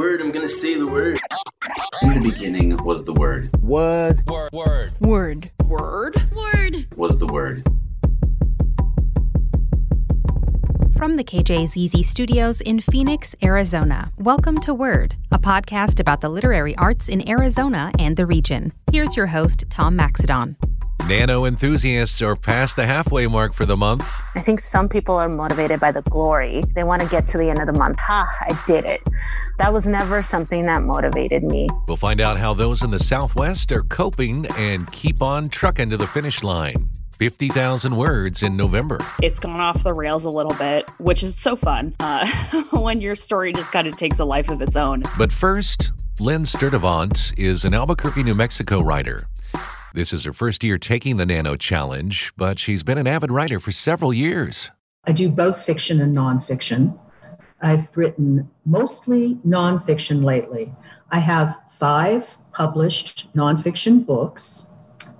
Word, I'm gonna say the word. In the beginning was the Word. Word. Word. Word. Word. Word. Word. Was the Word. From the KJZZ studios in Phoenix, Arizona, welcome to Word, a podcast about the literary arts in Arizona and the region. Here's your host, Tom Maxedon. Nano enthusiasts are past the halfway mark for the month. I think some people are motivated by the glory. They want to get to the end of the month. Ha, I did it. That was never something that motivated me. We'll find out how those in the Southwest are coping and keep on trucking to the finish line. 50,000 words in November. It's gone off the rails a little bit, which is so fun uh, when your story just kind of takes a life of its own. But first, Lynn Sturtevant is an Albuquerque, New Mexico writer. This is her first year taking the Nano Challenge, but she's been an avid writer for several years. I do both fiction and nonfiction. I've written mostly nonfiction lately. I have five published nonfiction books.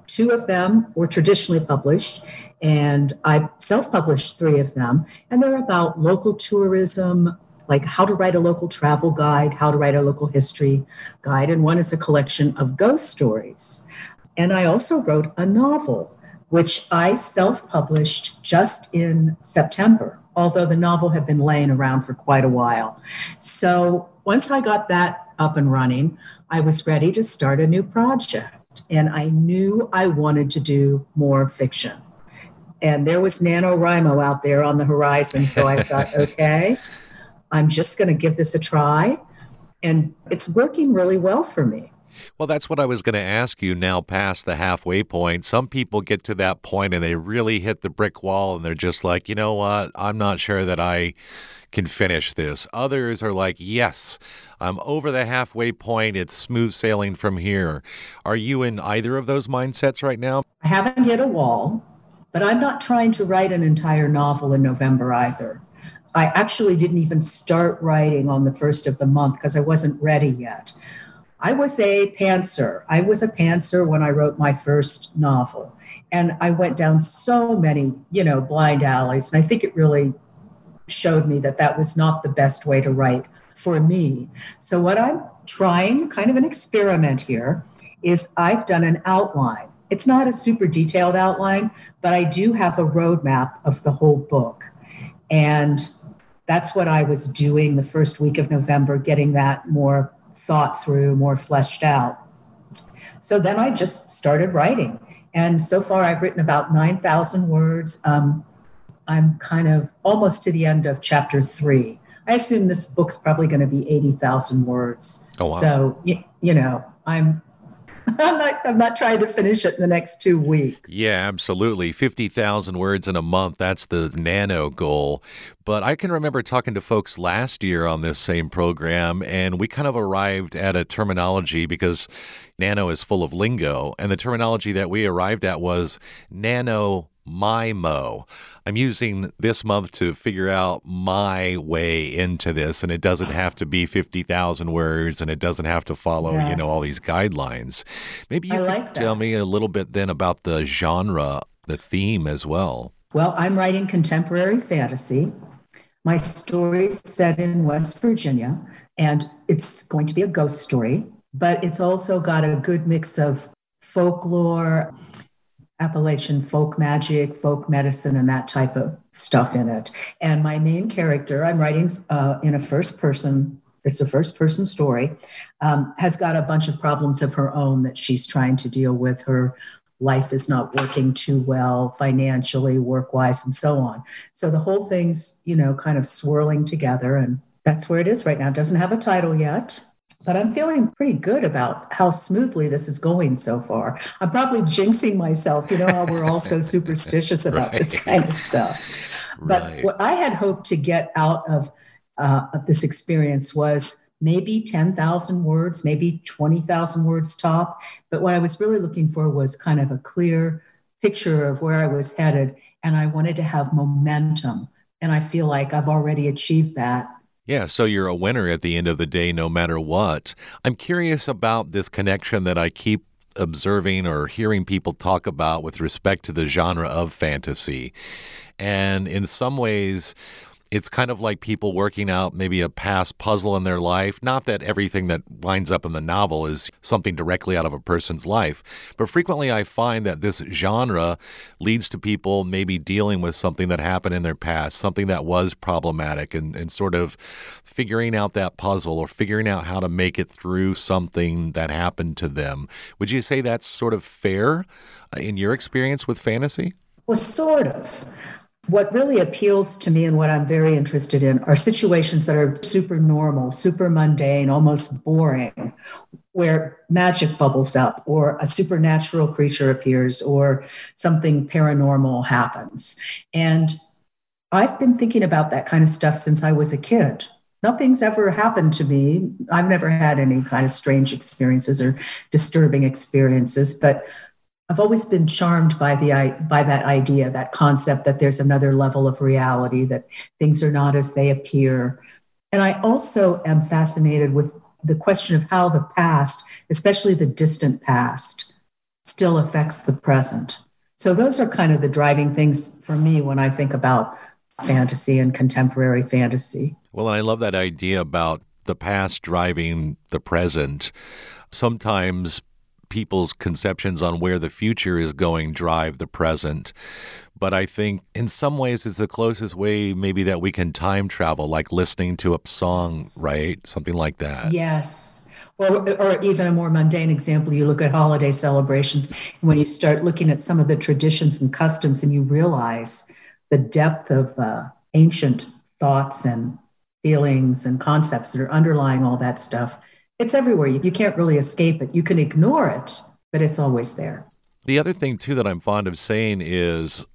Two of them were traditionally published, and I self published three of them. And they're about local tourism, like how to write a local travel guide, how to write a local history guide. And one is a collection of ghost stories. And I also wrote a novel, which I self published just in September, although the novel had been laying around for quite a while. So once I got that up and running, I was ready to start a new project. And I knew I wanted to do more fiction. And there was NaNoWriMo out there on the horizon. So I thought, okay, I'm just going to give this a try. And it's working really well for me. Well, that's what I was going to ask you now past the halfway point. Some people get to that point and they really hit the brick wall and they're just like, you know what? I'm not sure that I can finish this. Others are like, yes, I'm over the halfway point. It's smooth sailing from here. Are you in either of those mindsets right now? I haven't hit a wall, but I'm not trying to write an entire novel in November either. I actually didn't even start writing on the first of the month because I wasn't ready yet. I was a pantser. I was a pantser when I wrote my first novel. And I went down so many, you know, blind alleys. And I think it really showed me that that was not the best way to write for me. So, what I'm trying, kind of an experiment here, is I've done an outline. It's not a super detailed outline, but I do have a roadmap of the whole book. And that's what I was doing the first week of November, getting that more thought through, more fleshed out. So then I just started writing. And so far, I've written about 9,000 words. Um, I'm kind of almost to the end of chapter three. I assume this book's probably going to be 80,000 words. Oh, wow. So, you, you know, I'm I'm not, I'm not trying to finish it in the next two weeks. Yeah, absolutely. 50,000 words in a month. That's the nano goal. But I can remember talking to folks last year on this same program, and we kind of arrived at a terminology because nano is full of lingo. And the terminology that we arrived at was nano my mo. I'm using this month to figure out my way into this, and it doesn't have to be 50,000 words and it doesn't have to follow, yes. you know, all these guidelines. Maybe you I could like tell me a little bit then about the genre, the theme as well. Well, I'm writing contemporary fantasy. My story's set in West Virginia, and it's going to be a ghost story, but it's also got a good mix of folklore Appalachian folk magic, folk medicine, and that type of stuff in it. And my main character, I'm writing uh, in a first person, it's a first person story, um, has got a bunch of problems of her own that she's trying to deal with. Her life is not working too well financially, work wise, and so on. So the whole thing's, you know, kind of swirling together. And that's where it is right now. It doesn't have a title yet but I'm feeling pretty good about how smoothly this is going so far. I'm probably jinxing myself. You know how we're all so superstitious about right. this kind of stuff. But right. what I had hoped to get out of, uh, of this experience was maybe 10,000 words, maybe 20,000 words top. But what I was really looking for was kind of a clear picture of where I was headed. And I wanted to have momentum. And I feel like I've already achieved that yeah, so you're a winner at the end of the day, no matter what. I'm curious about this connection that I keep observing or hearing people talk about with respect to the genre of fantasy. And in some ways, it's kind of like people working out maybe a past puzzle in their life. Not that everything that winds up in the novel is something directly out of a person's life, but frequently I find that this genre leads to people maybe dealing with something that happened in their past, something that was problematic, and, and sort of figuring out that puzzle or figuring out how to make it through something that happened to them. Would you say that's sort of fair uh, in your experience with fantasy? Well, sort of. What really appeals to me and what I'm very interested in are situations that are super normal, super mundane, almost boring, where magic bubbles up or a supernatural creature appears or something paranormal happens. And I've been thinking about that kind of stuff since I was a kid. Nothing's ever happened to me. I've never had any kind of strange experiences or disturbing experiences, but I've always been charmed by the by that idea, that concept that there's another level of reality, that things are not as they appear. And I also am fascinated with the question of how the past, especially the distant past, still affects the present. So those are kind of the driving things for me when I think about fantasy and contemporary fantasy. Well, and I love that idea about the past driving the present. Sometimes people's conceptions on where the future is going drive the present. But I think in some ways it's the closest way maybe that we can time travel, like listening to a song, right? Something like that. Yes. Or, or even a more mundane example, you look at holiday celebrations, when you start looking at some of the traditions and customs, and you realize the depth of uh, ancient thoughts and feelings and concepts that are underlying all that stuff it's everywhere. You, you can't really escape it. You can ignore it, but it's always there. The other thing, too, that I'm fond of saying is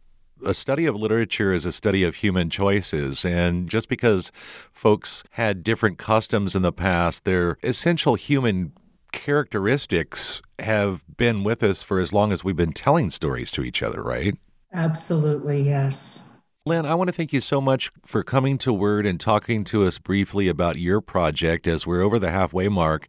a study of literature is a study of human choices. And just because folks had different customs in the past, their essential human characteristics have been with us for as long as we've been telling stories to each other, right? Absolutely, yes. Lynn, I want to thank you so much for coming to Word and talking to us briefly about your project as we're over the halfway mark.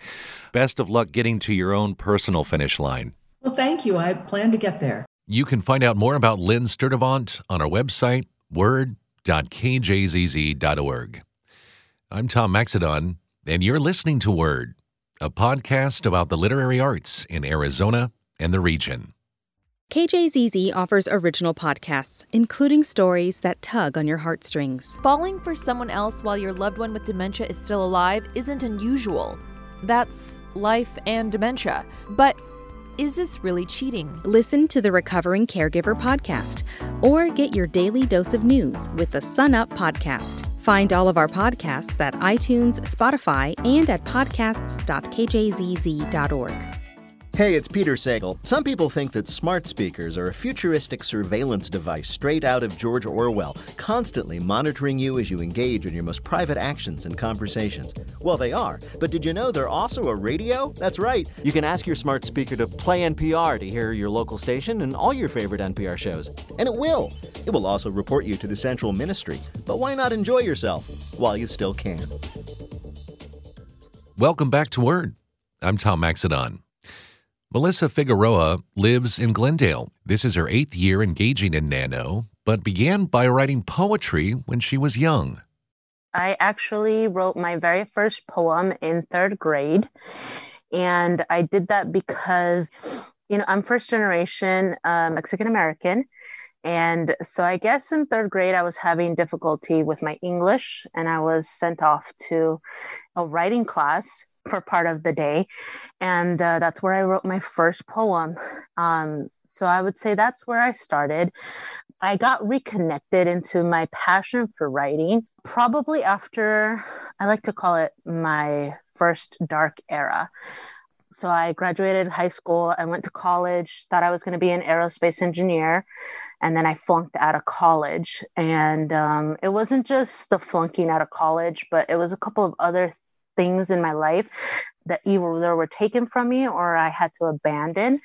Best of luck getting to your own personal finish line. Well, thank you. I plan to get there. You can find out more about Lynn Sturtevant on our website, word.kjzz.org. I'm Tom Maxedon, and you're listening to Word, a podcast about the literary arts in Arizona and the region. KJZZ offers original podcasts, including stories that tug on your heartstrings. Falling for someone else while your loved one with dementia is still alive isn't unusual. That's life and dementia. But is this really cheating? Listen to the Recovering Caregiver podcast or get your daily dose of news with the Sun Up podcast. Find all of our podcasts at iTunes, Spotify, and at podcasts.kjzz.org. Hey, it's Peter Sagal. Some people think that smart speakers are a futuristic surveillance device straight out of George Orwell, constantly monitoring you as you engage in your most private actions and conversations. Well, they are, but did you know they're also a radio? That's right. You can ask your smart speaker to play NPR to hear your local station and all your favorite NPR shows. And it will. It will also report you to the central ministry. But why not enjoy yourself while you still can? Welcome back to Word. I'm Tom Maxedon. Melissa Figueroa lives in Glendale. This is her eighth year engaging in Nano, but began by writing poetry when she was young. I actually wrote my very first poem in third grade. And I did that because, you know, I'm first generation uh, Mexican American. And so I guess in third grade, I was having difficulty with my English and I was sent off to a writing class for part of the day. And uh, that's where I wrote my first poem. Um, so I would say that's where I started. I got reconnected into my passion for writing probably after, I like to call it my first dark era. So I graduated high school, I went to college, thought I was going to be an aerospace engineer, and then I flunked out of college. And um, it wasn't just the flunking out of college, but it was a couple of other things in my life that either were taken from me or I had to abandon.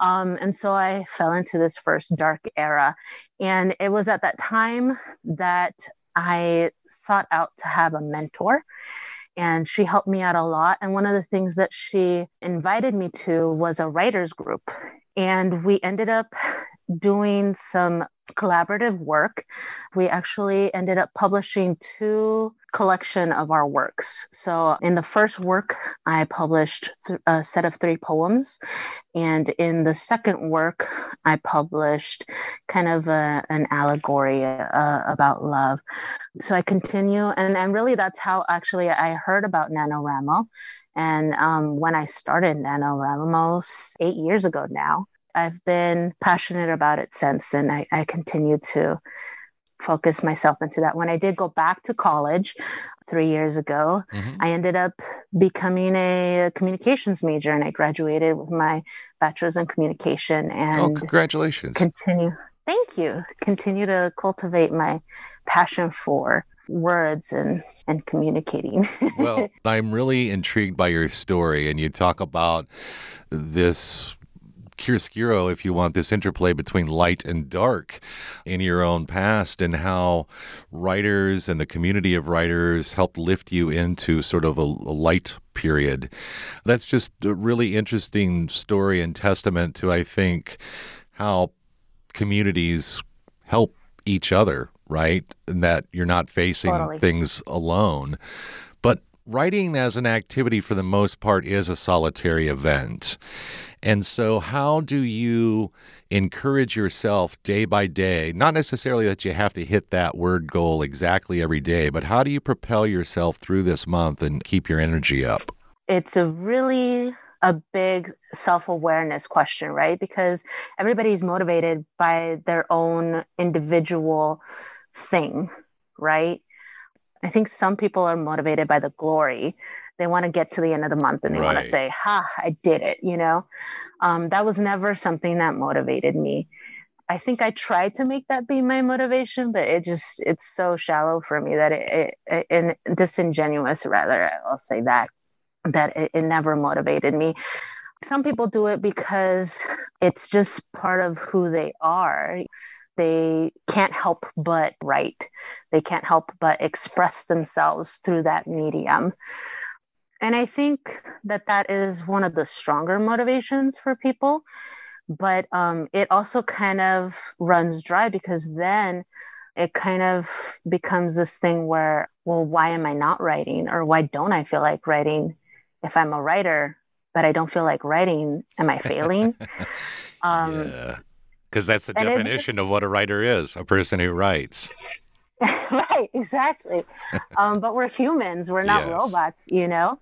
Um, and so I fell into this first dark era. And it was at that time that I sought out to have a mentor. And she helped me out a lot. And one of the things that she invited me to was a writer's group. And we ended up doing some collaborative work. We actually ended up publishing two collection of our works. So in the first work, I published a set of three poems, and in the second work, I published kind of a, an allegory uh, about love. So I continue, and and really that's how actually I heard about NaNoWriMo. And um, when I started NaNoWriMo eight years ago now, I've been passionate about it since, and I, I continue to focus myself into that. When I did go back to college three years ago, mm-hmm. I ended up becoming a communications major, and I graduated with my bachelor's in communication. And oh, congratulations! Continue. Thank you. Continue to cultivate my passion for words and and communicating. well, I'm really intrigued by your story, and you talk about this chiaroscuro, if you want, this interplay between light and dark in your own past and how writers and the community of writers helped lift you into sort of a, a light period. That's just a really interesting story and testament to, I think, how communities help each other, right? And that you're not facing totally. things alone. But writing as an activity for the most part is a solitary event. And so, how do you encourage yourself day by day? Not necessarily that you have to hit that word goal exactly every day, but how do you propel yourself through this month and keep your energy up? It's a really a big self-awareness question right because everybody's motivated by their own individual thing right i think some people are motivated by the glory they want to get to the end of the month and they right. want to say, ha, I did it, you know? Um, that was never something that motivated me. I think I tried to make that be my motivation, but it just, it's so shallow for me that it, it, it and disingenuous rather, I'll say that, that it, it never motivated me. Some people do it because it's just part of who they are they can't help but write. They can't help but express themselves through that medium. And I think that that is one of the stronger motivations for people. But um, it also kind of runs dry because then it kind of becomes this thing where, well, why am I not writing? Or why don't I feel like writing? If I'm a writer, but I don't feel like writing, am I failing? um, yeah. Because that's the definition it, of what a writer is a person who writes. right, exactly. um, but we're humans, we're not yes. robots, you know?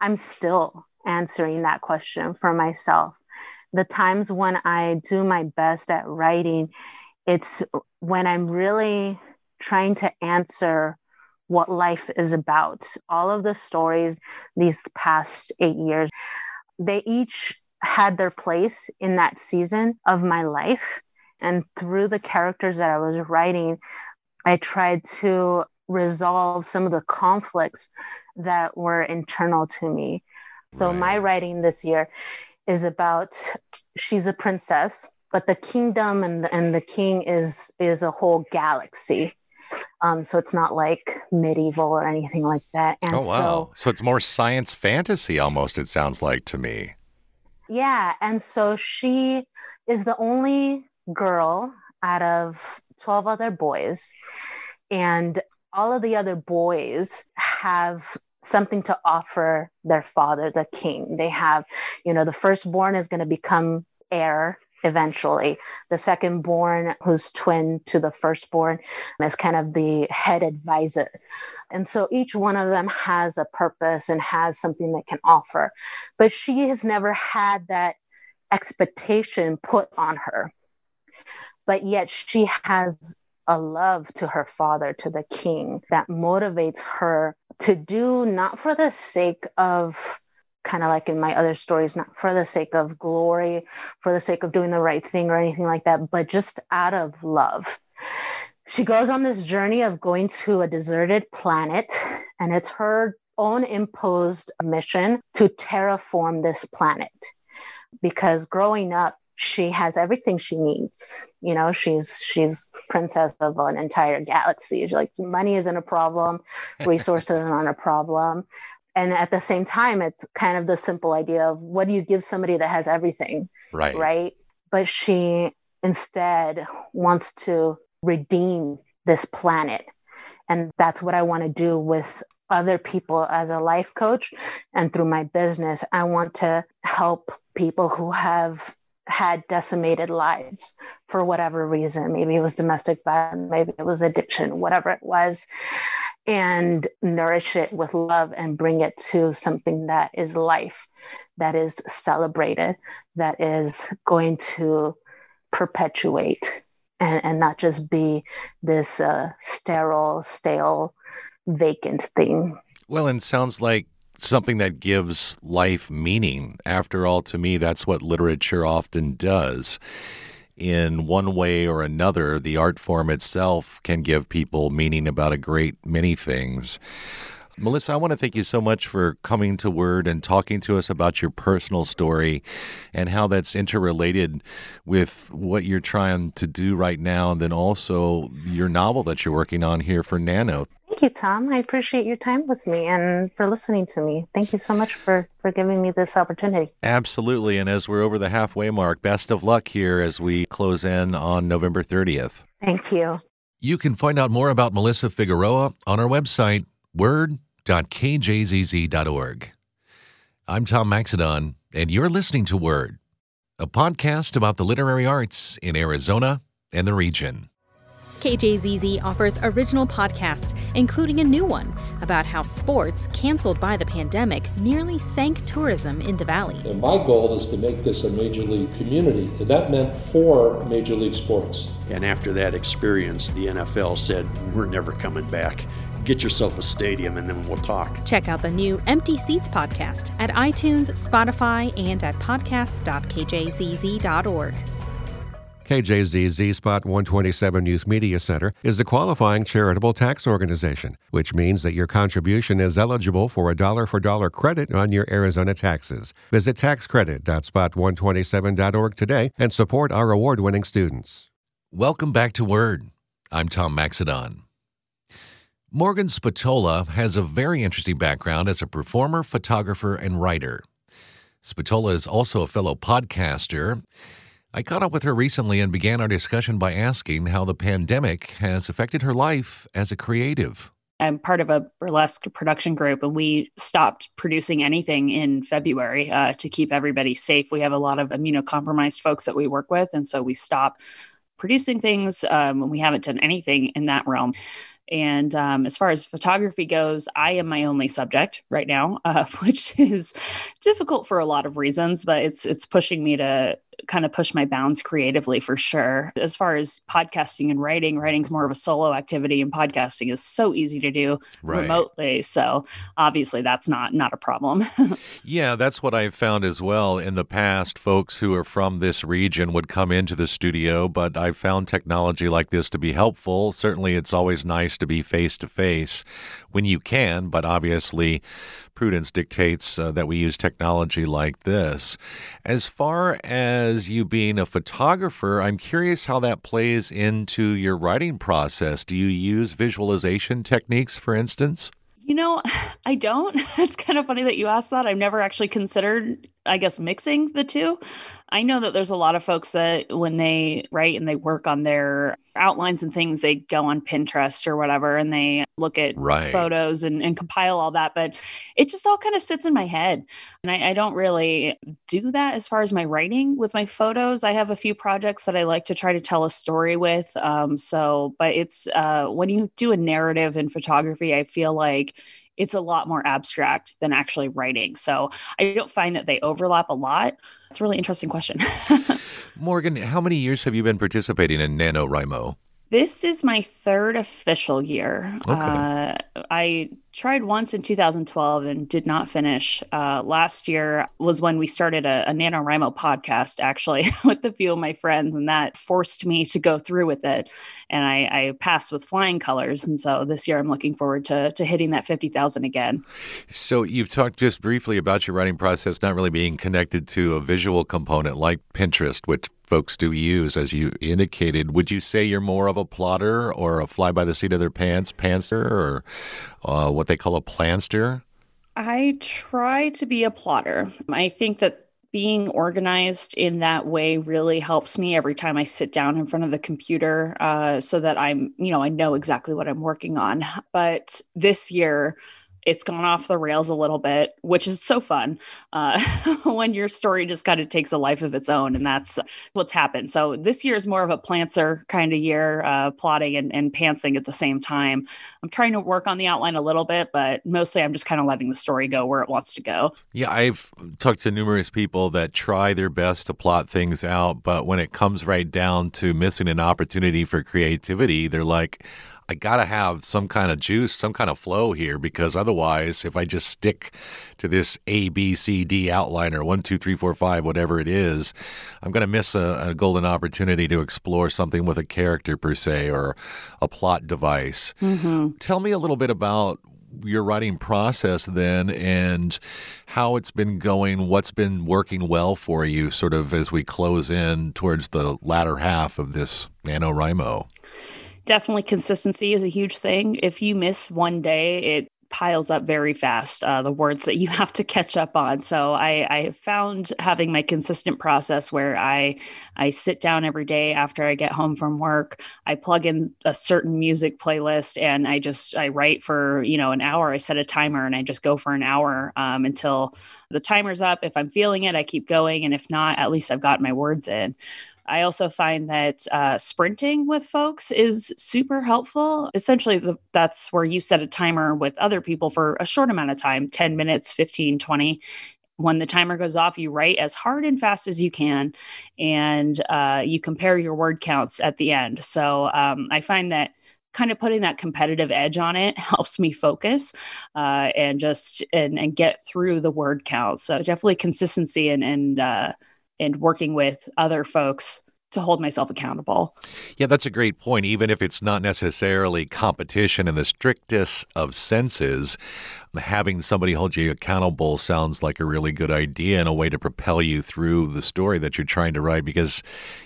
I'm still answering that question for myself. The times when I do my best at writing, it's when I'm really trying to answer what life is about. All of the stories these past eight years, they each had their place in that season of my life. And through the characters that I was writing, I tried to resolve some of the conflicts that were internal to me. So right. my writing this year is about she's a princess, but the kingdom and the, and the king is is a whole galaxy. Um, so it's not like medieval or anything like that. And oh wow! So, so it's more science fantasy almost. It sounds like to me. Yeah, and so she is the only girl out of twelve other boys, and all of the other boys have something to offer their father, the king. They have, you know, the firstborn is going to become heir eventually. The second born, who's twin to the firstborn, is kind of the head advisor. And so each one of them has a purpose and has something they can offer. But she has never had that expectation put on her. But yet she has a love to her father, to the king, that motivates her to do not for the sake of kind of like in my other stories, not for the sake of glory, for the sake of doing the right thing or anything like that, but just out of love. She goes on this journey of going to a deserted planet, and it's her own imposed mission to terraform this planet. Because growing up, she has everything she needs. You know she's she's princess of an entire galaxy. She's like money isn't a problem resources aren't a problem. And at the same time it's kind of the simple idea of what do you give somebody that has everything right. right? But she instead wants to redeem this planet. And that's what I want to do with other people as a life coach and through my business. I want to help people who have had decimated lives for whatever reason. Maybe it was domestic violence, maybe it was addiction, whatever it was, and nourish it with love and bring it to something that is life, that is celebrated, that is going to perpetuate and, and not just be this uh, sterile, stale, vacant thing. Well, and sounds like something that gives life meaning. After all, to me, that's what literature often does. In one way or another, the art form itself can give people meaning about a great many things. Melissa, I want to thank you so much for coming to Word and talking to us about your personal story and how that's interrelated with what you're trying to do right now, and then also your novel that you're working on here for Nano. Thank you, Tom. I appreciate your time with me and for listening to me. Thank you so much for, for giving me this opportunity. Absolutely. And as we're over the halfway mark, best of luck here as we close in on November 30th. Thank you. You can find out more about Melissa Figueroa on our website, word.kjzz.org. I'm Tom Maxedon, and you're listening to Word, a podcast about the literary arts in Arizona and the region. KJZZ offers original podcasts, including a new one about how sports, canceled by the pandemic, nearly sank tourism in the valley. And my goal is to make this a major league community, and that meant four major league sports. And after that experience, the NFL said, We're never coming back. Get yourself a stadium and then we'll talk. Check out the new Empty Seats podcast at iTunes, Spotify, and at podcasts.kjzz.org. KJZZ Spot 127 Youth Media Center is a qualifying charitable tax organization, which means that your contribution is eligible for a dollar for dollar credit on your Arizona taxes. Visit taxcredit.spot127.org today and support our award winning students. Welcome back to Word. I'm Tom Maxedon. Morgan Spatola has a very interesting background as a performer, photographer, and writer. Spatola is also a fellow podcaster. I caught up with her recently and began our discussion by asking how the pandemic has affected her life as a creative. I'm part of a burlesque production group, and we stopped producing anything in February uh, to keep everybody safe. We have a lot of immunocompromised folks that we work with, and so we stop producing things. Um, we haven't done anything in that realm. And um, as far as photography goes, I am my only subject right now, uh, which is difficult for a lot of reasons, but it's it's pushing me to kind of push my bounds creatively for sure. As far as podcasting and writing, writing's more of a solo activity and podcasting is so easy to do right. remotely. So obviously that's not not a problem. yeah, that's what I've found as well. In the past, folks who are from this region would come into the studio, but I've found technology like this to be helpful. Certainly it's always nice to be face to face when you can, but obviously prudence dictates uh, that we use technology like this. As far as you being a photographer, I'm curious how that plays into your writing process. Do you use visualization techniques, for instance? You know, I don't. It's kind of funny that you asked that. I've never actually considered, I guess, mixing the two. I know that there's a lot of folks that when they write and they work on their outlines and things, they go on Pinterest or whatever and they look at right. photos and, and, compile all that. But it just all kind of sits in my head. And I, I, don't really do that as far as my writing with my photos. I have a few projects that I like to try to tell a story with. Um, so, but it's uh, when you do a narrative in photography, I feel like it's a lot more abstract than actually writing. So I don't find that they overlap a lot. It's a really interesting question. Morgan, how many years have you been participating in NaNoWriMo? This is my third official year. Okay. Uh, I tried once in 2012 and did not finish. Uh, last year was when we started a, a NaNoWriMo podcast, actually, with a few of my friends, and that forced me to go through with it. And I, I passed with flying colors. And so this year I'm looking forward to, to hitting that 50,000 again. So you've talked just briefly about your writing process not really being connected to a visual component like Pinterest, which folks do use, as you indicated. Would you say you're more of a plotter or a fly by the seat of their pants pantser or uh, what they call a planster? I try to be a plotter. I think that being organized in that way really helps me every time I sit down in front of the computer uh, so that I'm, you know, I know exactly what I'm working on. But this year, it's gone off the rails a little bit, which is so fun uh, when your story just kind of takes a life of its own. And that's what's happened. So this year is more of a plantser kind of year, uh, plotting and, and pantsing at the same time. I'm trying to work on the outline a little bit, but mostly I'm just kind of letting the story go where it wants to go. Yeah, I've talked to numerous people that try their best to plot things out, but when it comes right down to missing an opportunity for creativity, they're like, I got to have some kind of juice, some kind of flow here, because otherwise, if I just stick to this A, B, C, D outline or one, two, three, four, five, whatever it is, I'm to miss a, a, golden opportunity to explore something with a character per se or a plot device. Mm-hmm. Tell me a little bit about your writing process then and how it's been going, what's been working well for you, sort of as we close in towards the latter half of this NaNoWriMo definitely consistency is a huge thing. If you miss one day, it piles up very fast uh, the words that you have to catch up on. So I, I found having my consistent process where i i sit down every day after i get home from work i plug in a certain music playlist and i just i write for you know an hour i set a timer and i just go for an hour um, until the timer's up. If i'm feeling it i keep going and if not at least i've got my words in I also find that uh, sprinting with folks is super helpful. Essentially, the, that's where you set a timer with other people for a short amount of time 10 minutes, 15, 20 when the timer goes off, you write as hard and fast as you can, and uh, you compare your word counts at the end. So um, I find that kind of putting that competitive edge on it helps me focus uh, and just and, and get through the word count. So definitely consistency and and uh, and working with other folks to hold myself accountable. Yeah, that's a great point. Even if it's not necessarily competition in the strictest of senses, having somebody hold you accountable sounds like a really good idea and a way to propel you through the story that you're trying to write because,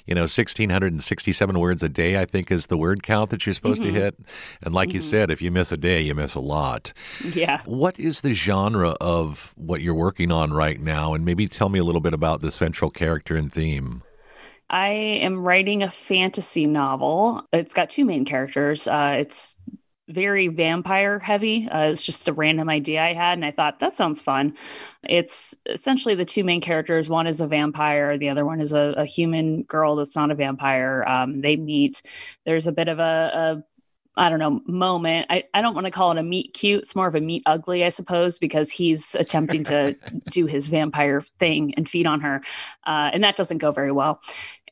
you know, 1,667 words a day, I think, is the word count that you're supposed mm-hmm. to hit. And like mm-hmm. you said, if you miss a day, you miss a lot. Yeah. What is the genre of what you're working on right now? And maybe tell me a little bit about the central character and theme. I am writing a fantasy novel. It's got two main characters. Uh, it's very vampire heavy. Uh, it's just a random idea I had, and I thought that sounds fun. It's essentially the two main characters. One is a vampire, the other one is a, a human girl that's not a vampire. Um, they meet. There's a bit of a, a I don't know, moment. I, I don't want to call it a meet cute. It's more of a meet ugly, I suppose, because he's attempting to do his vampire thing and feed on her. Uh, and that doesn't go very well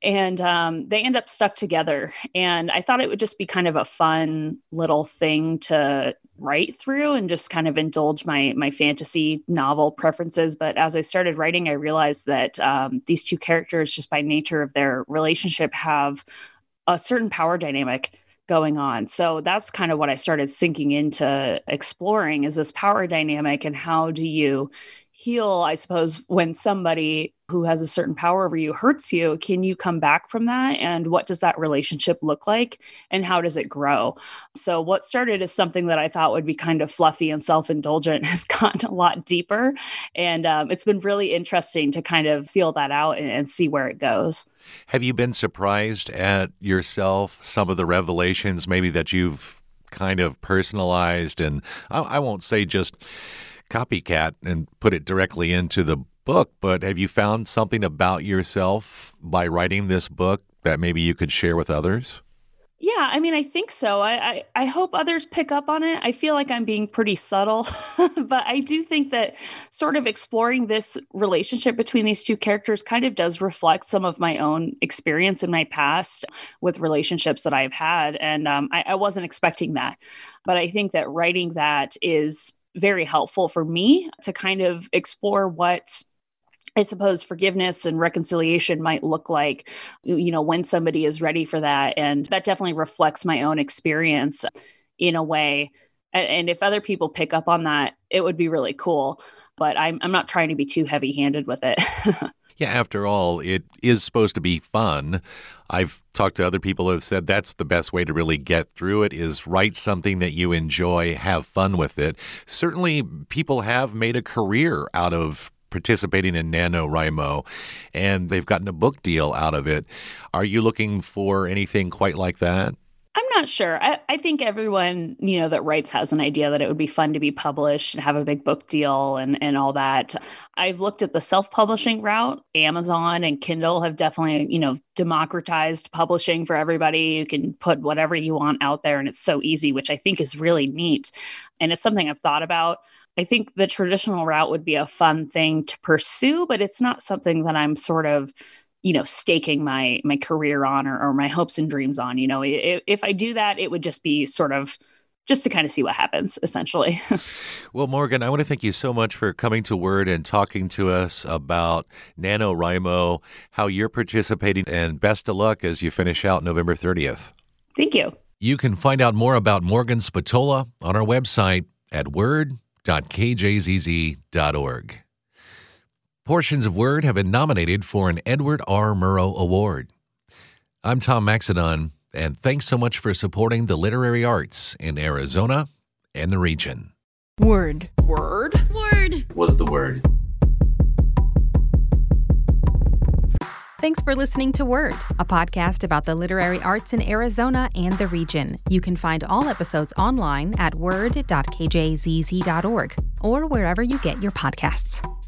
and um, they end up stuck together. And i thought it would just be kind of a fun little thing to write through and just kind of indulge my my fantasy novel preferences. But as i started writing i realized that um, these two characters just by nature of their relationship have a certain power dynamic going on. So that's kind of what i started sinking into exploring is this power dynamic and how do you heal, I suppose, when somebody who has a certain power over you hurts you, can you come back from that? And what does that relationship look like? And how does it grow? So, what started as something that I thought would be kind of fluffy and self indulgent has gotten a lot deeper. And um, it's been really interesting to kind of feel that out and, and see where it goes. Have you been surprised at yourself, some of the revelations maybe that you've kind of personalized? And I, I won't say just copycat and put it directly into the book, but have you found something about yourself by writing this book that maybe you could share with others? Yeah, I mean, I think so. I, I, I hope others pick up on it. I feel like I'm being pretty subtle, but I do think that sort of exploring this relationship between these two characters kind of does reflect some of my own experience in my past with relationships that I've had. And um, I, I wasn't expecting that. But I think that writing that is very helpful for me to kind of explore what I suppose forgiveness and reconciliation might look like, you know, when somebody is ready for that. And that definitely reflects my own experience in a way. And if other people pick up on that, it would be really cool. But I'm, I'm not trying to be too heavy handed with it. Yeah, after all, it is supposed to be fun. I've talked to other people who have said that's the best way to really get through it is write something that you enjoy, have fun with it. Certainly people have made a career out of participating in NaNoWriMo, and they've gotten a book deal out of it. Are you looking for anything quite like that? I'm not sure. I, I, think everyone, you know, that writes has an idea that it would be fun to be published and have a big book deal and, and all that. I've looked at the self-publishing route. Amazon and Kindle have definitely, you know, democratized publishing for everybody. You can put whatever you want out there and it's so easy, which I think is really neat. And it's something I've thought about. I think the traditional route would be a fun thing to pursue, but it's not something that I'm sort of you know staking my my career on or, or my hopes and dreams on you know if, if i do that it would just be sort of just to kind of see what happens essentially. Well morgan i want to thank you so much for coming to word and talking to us about nanowrimo how you're participating and best of luck as you finish out november 30th thank you. You can find out more about morgan spatola on our website at word.kjzz.org Portions of Word have been nominated for an Edward R. Murrow Award. I'm Tom Maxedon, and thanks so much for supporting the literary arts in Arizona and the region. Word. Word. Word. Was the word. Thanks for listening to Word, a podcast about the literary arts in Arizona and the region. You can find all episodes online at word.kjzz.org or wherever you get your podcasts.